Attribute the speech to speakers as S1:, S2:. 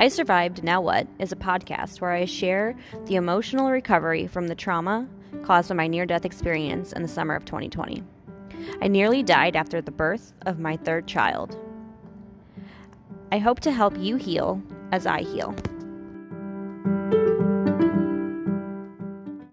S1: I Survived Now What is a podcast where I share the emotional recovery from the trauma caused by my near death experience in the summer of 2020. I nearly died after the birth of my third child. I hope to help you heal as I heal.